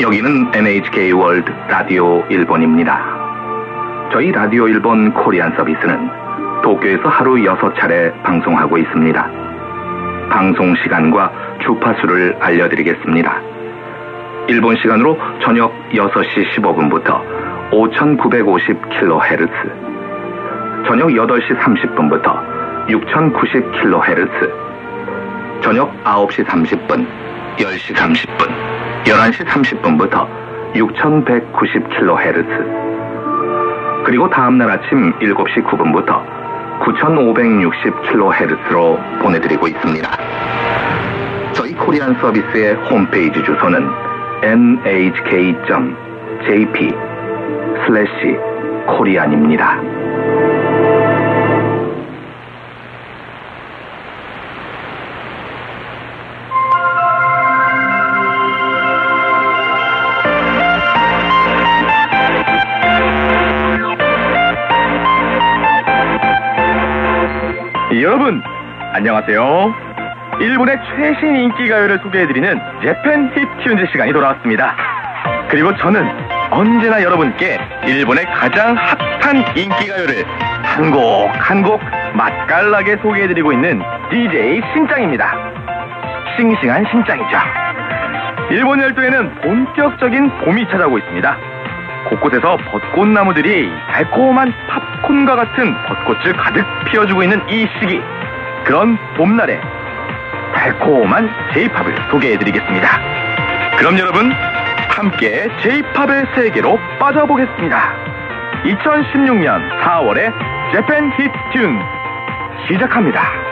여기는 NHK 월드 라디오 일본입니다. 저희 라디오 일본 코리안 서비스는 도쿄에서 하루 6차례 방송하고 있습니다. 방송 시간과 주파수를 알려드리겠습니다. 일본 시간으로 저녁 6시 15분부터 5950kHz, 저녁 8시 30분부터 6090kHz, 저녁 9시 30분, 10시 30분, 11시 30분부터 6190kHz, 그리고 다음날 아침 7시 9분부터 9560kHz로 보내드리고 있습니다. 저희 코리안 서비스의 홈페이지 주소는 nhk.jp slash korean입니다. 안녕하세요. 일본의 최신 인기 가요를 소개해드리는 재팬 힙 튠즈 시간이 돌아왔습니다. 그리고 저는 언제나 여러분께 일본의 가장 핫한 인기 가요를 한 곡 한 곡 맛깔나게 소개해드리고 있는 DJ 신짱입니다. 싱싱한 신짱이죠. 일본 열도에는 본격적인 봄이 찾아오고 있습니다. 곳곳에서 벚꽃나무들이 달콤한 팝콘과 같은 벚꽃을 가득 피워주고 있는 이 시기. 그런 봄날에 달콤한 제이팝을 소개해드리겠습니다. 그럼 여러분, 함께 제이팝의 세계로 빠져보겠습니다. 2016년 4월의 재팬 히트 튠 시작합니다.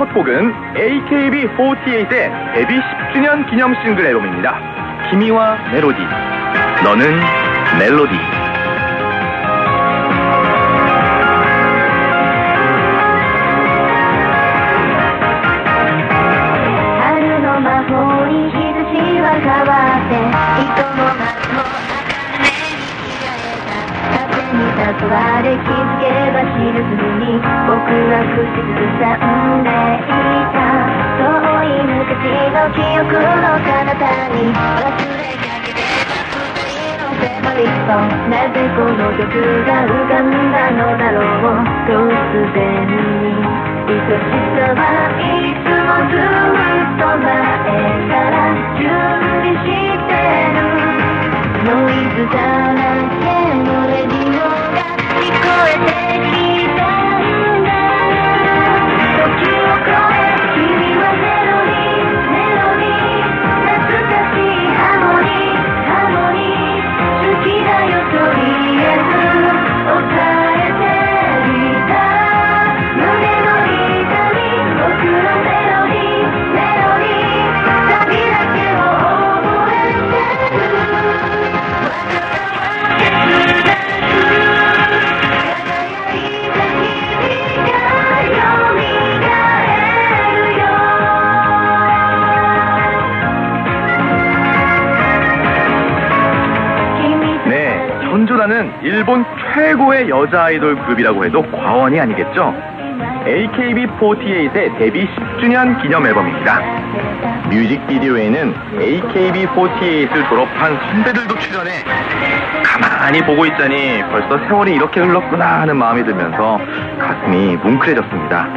첫 곡은 AKB48의 데뷔 10주년 기념 싱글 앨범입니다. 키미와 멜로디. 너는 멜로디. 僕は口ずさんでいた遠い昔の記憶の彼方に忘れかけてた二人の迫りとなぜこの曲が浮かんだのだろう突然に愛しさはいつもずっと前から準備してる。ノイズだらけのレディオが聞こえてき 네, 전조라는 일본 최고의 여자 아이돌 그룹이라고 해도 과언이 아니겠죠? AKB48의 데뷔 10주년 기념 앨범입니다. 뮤직비디오에는 AKB48을 졸업한 선배들도 출연해 가만히 보고 있자니 벌써 세월이 이렇게 흘렀구나 하는 마음이 들면서 가슴이 뭉클해졌습니다.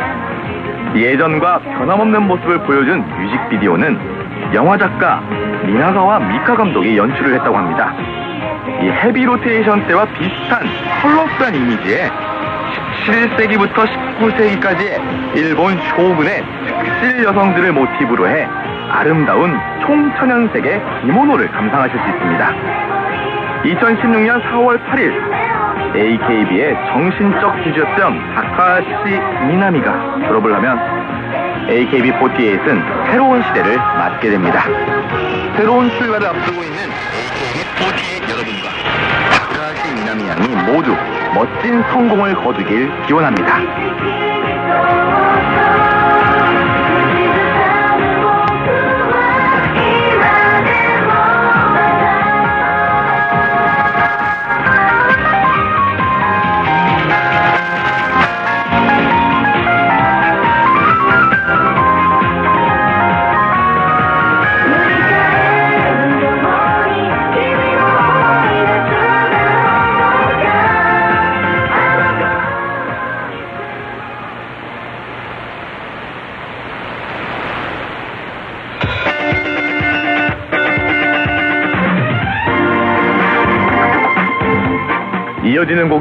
예전과 변함없는 모습을 보여준 뮤직비디오는 영화 작가 미나가와 미카 감독이 연출을 했다고 합니다. 이 헤비 로테이션 때와 비슷한 컬러풀한 이미지에 17세기부터 19세기까지의 일본 쇼군의 특실 여성들을 모티브로 해 아름다운 총천연색의 기모노를 감상하실 수 있습니다. 2016년 4월 8일 AKB의 정신적 지주였던 다카시 미나미가 졸업을 하면 AKB48은 새로운 시대를 맞게 됩니다. 새로운 출발을 앞두고 있는 AKB48 여러분과 다카시 미나미 양이 모두 멋진 성공을 거두길 기원합니다.「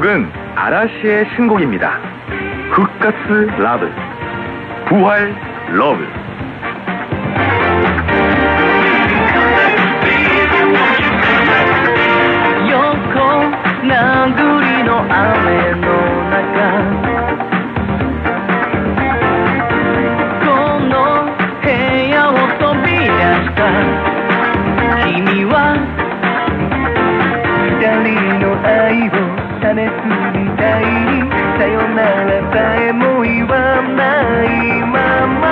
곡은 아라시의 신곡입니다. 흑가스 러브. 부활 러브. 요코 구리 노 아메 노 나가 を試すみたい。さよならさえも言わないまま。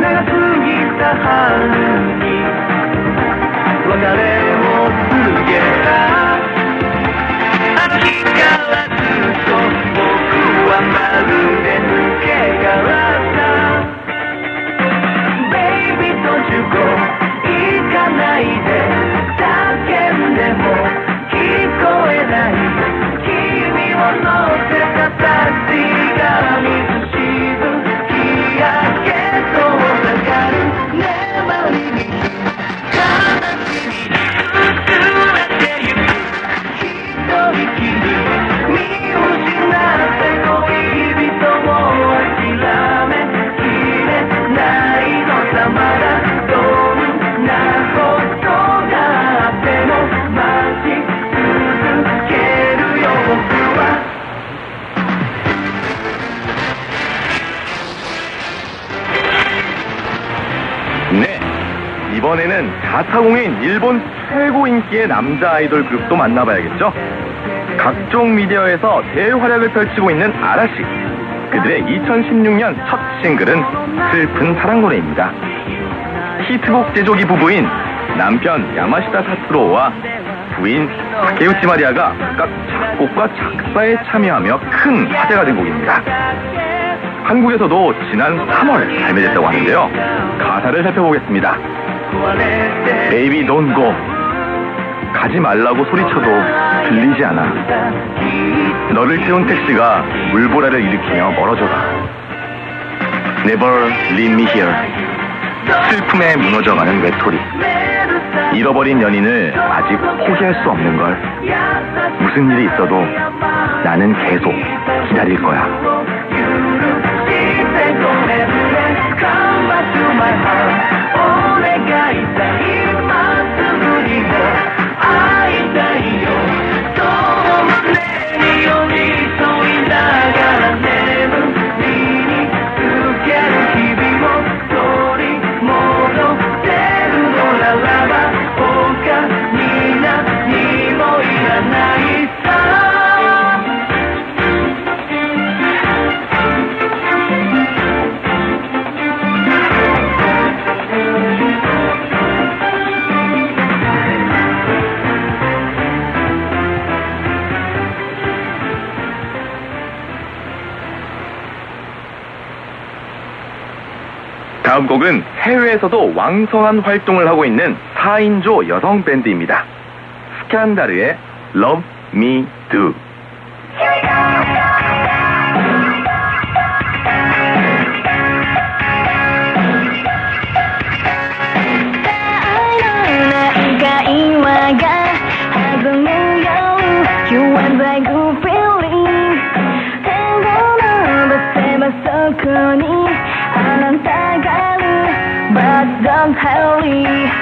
長すぎた春 이번에는 자타공인 일본 최고 인기의 남자 아이돌 그룹도 만나봐야겠죠? 각종 미디어에서 대활약을 펼치고 있는 아라시. 그들의 2016년 첫 싱글은 슬픈 사랑 노래입니다. 히트곡 제조기 부부인 남편 야마시다 사스로와 부인 타케우치 마리아가 각각 작곡과 작사에 참여하며 큰 화제가 된 곡입니다. 한국에서도 지난 3월 발매됐다고 하는데요. 가사를 살펴보겠습니다. Don't go. 가지 말라고 소리쳐도 들리지 않아. 너를 태운 택시가 물보라를 일으키며 멀어져가. Never leave me here. 슬픔에 무너져가는 외톨이. 잃어버린 연인을 아직 포기할 수 없는 걸. 무슨 일이 있어도 나는 계속 기다릴 거야. 사 다음 곡은 해외에서도 왕성한 활동을 하고 있는 4인조 여성 밴드입니다. 스캔다르의 Love Me Do. compelling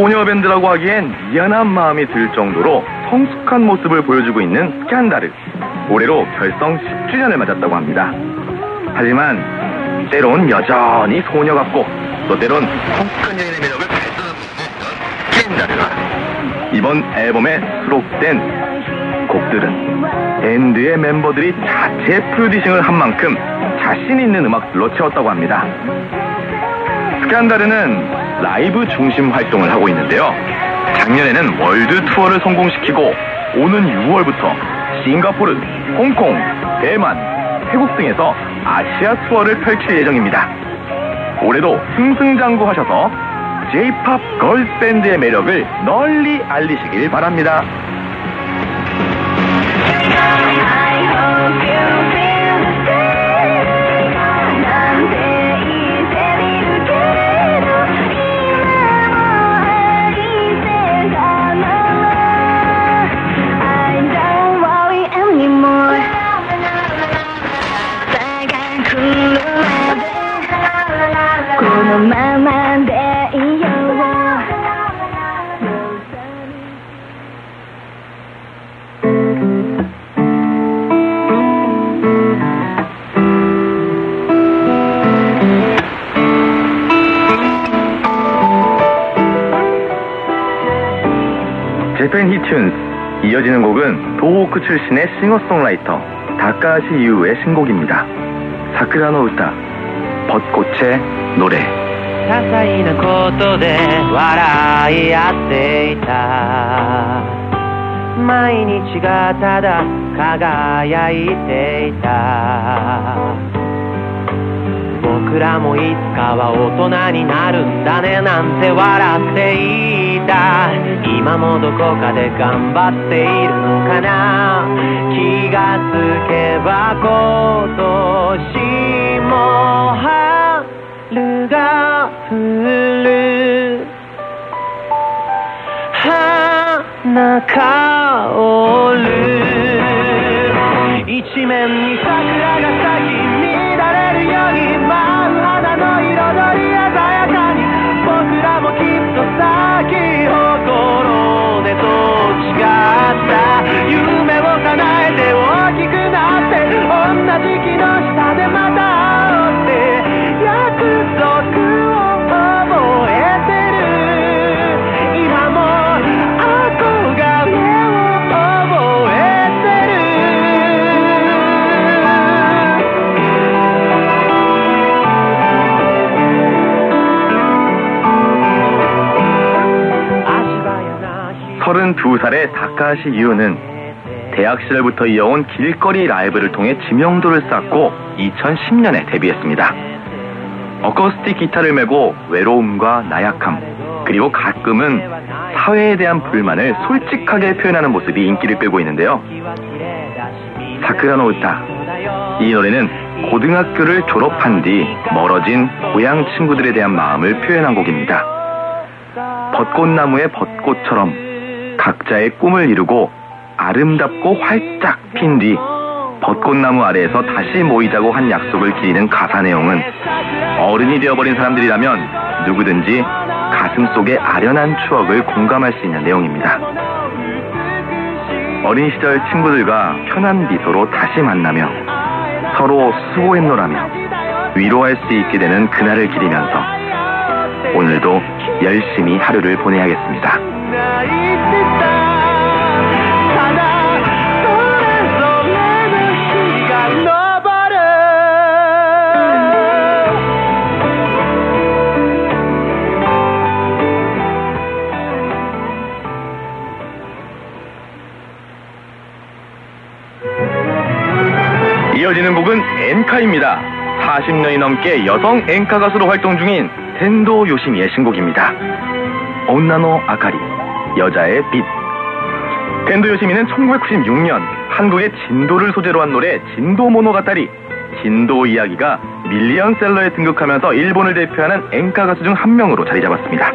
소녀 밴드라고 하기엔 미안한 마음이 들 정도로 성숙한 모습을 보여주고 있는 스캔다르. 올해로 결성 10주년을 맞았다고 합니다. 하지만 때론 여전히 소녀 같고 또 때론 성숙한 여인의 매력을 발산하고 있는 켄다르가 이번 앨범에 수록된 곡들은 밴드의 멤버들이 자체 프로듀싱을 한 만큼 자신 있는 음악들로 채웠다고 합니다. 스캔들은 라이브 중심 활동을 하고 있는데요. 작년에는 월드 투어를 성공시키고 오는 6월부터 싱가포르, 홍콩, 대만, 태국 등에서 아시아 투어를 펼칠 예정입니다. 올해도 승승장구하셔서 J-POP girls 밴드의 매력을 널리 알리시길 바랍니다. 출신의 싱어송라이터 다카시 이우의 신곡입니다. 사쿠라노 우타 벚꽃의 노래 些細なことで笑い合っていた毎日がただ輝いていた らもいつかは大人になるんだね。なんて笑っていた。今もどこかで頑張っているのかな。気がつけば今年も春が降る。花香る。一面に桜が 32살의 다카시 이우는 대학 시절부터 이어온 길거리 라이브를 통해 지명도를 쌓고 2010년에 데뷔했습니다. 어쿠스틱 기타를 메고 외로움과 나약함, 그리고 가끔은 사회에 대한 불만을 솔직하게 표현하는 모습이 인기를 끌고 있는데요. 사쿠라노 우타. 이 노래는 고등학교를 졸업한 뒤 멀어진 고향 친구들에 대한 마음을 표현한 곡입니다. 벚꽃나무의 벚꽃처럼 각자의 꿈을 이루고 아름답고 활짝 핀 뒤 벚꽃나무 아래에서 다시 모이자고 한 약속을 기리는 가사 내용은 어른이 되어버린 사람들이라면 누구든지 가슴 속의 아련한 추억을 공감할 수 있는 내용입니다. 어린 시절 친구들과 편한 미소로 다시 만나며 서로 수고했노라며 위로할 수 있게 되는 그날을 기리면서 오늘도 열심히 하루를 보내야겠습니다. 곡은 엔카입니다. 40년이 넘게 여성 엔카 가수로 활동 중인 텐도 요시미의 신곡입니다. 女の灯り, 여자의 빛. 텐도 요시미는 1996년 한국의 진도를 소재로 한 노래 진도 모노가타리, 진도 이야기가 밀리언셀러에 등극하면서 일본을 대표하는 엔카 가수 중 한 명으로 자리 잡았습니다.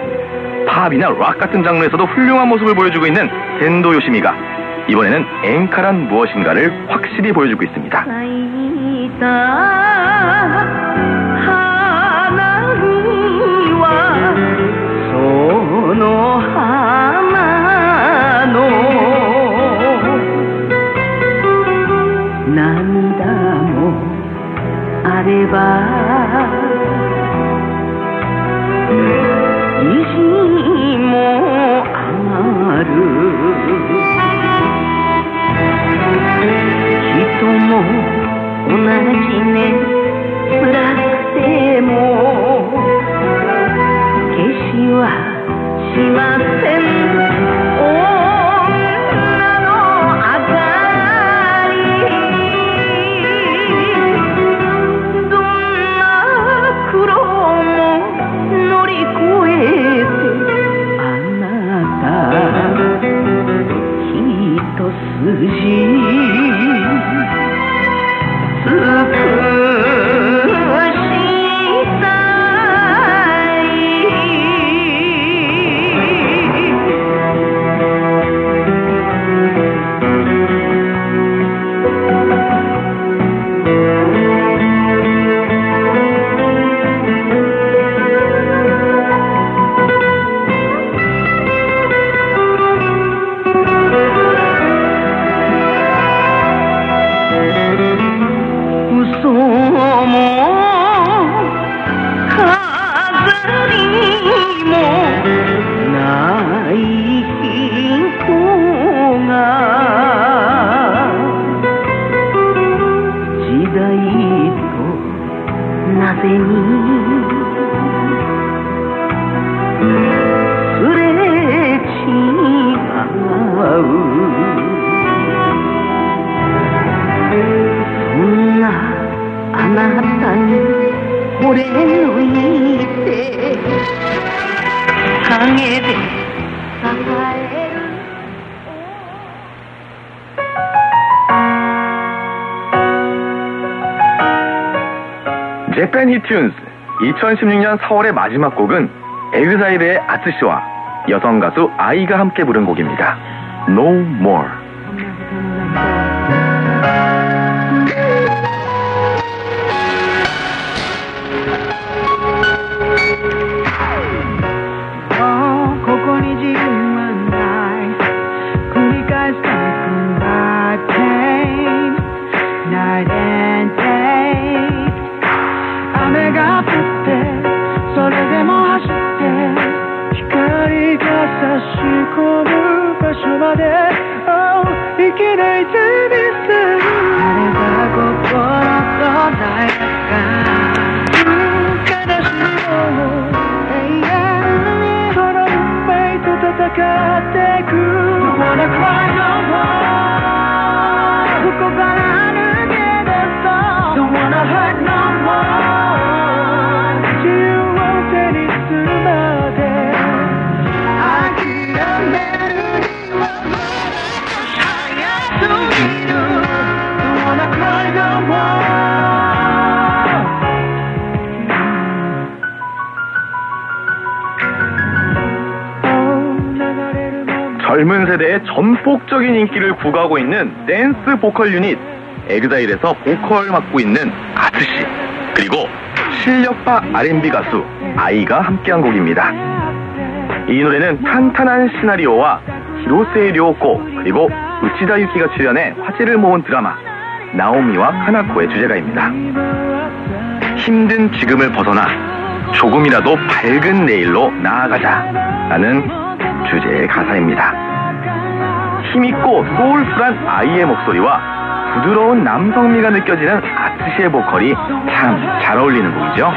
팝이나 락 같은 장르에서도 훌륭한 모습을 보여주고 있는 텐도 요시미가 이번에는 앵카란 무엇인가를 확실히 보여주고 있습니다. 이시모 아마르 とも同じね。辛くても消しはしません。 팬 히튠즈 2016년 4월의 마지막 곡은 에그자일의 아츠씨와 여성 가수 아이가 함께 부른 곡입니다. No More. 전폭적인 인기를 구가하고 있는 댄스 보컬 유닛 에그자일에서 보컬 맡고 있는 아츠씨 그리고 실력파 R&B 가수 아이가 함께한 곡입니다. 이 노래는 탄탄한 시나리오와 히로세이 료코 그리고 우치다 유키가 출연해 화제를 모은 드라마 나오미와 카나코의 주제가입니다. 힘든 지금을 벗어나 조금이라도 밝은 내일로 나아가자 라는 주제의 가사입니다. 힘있고 소울풀한 아이의 목소리와 부드러운 남성미가 느껴지는 아트시의 보컬이 참 잘 어울리는 곡이죠.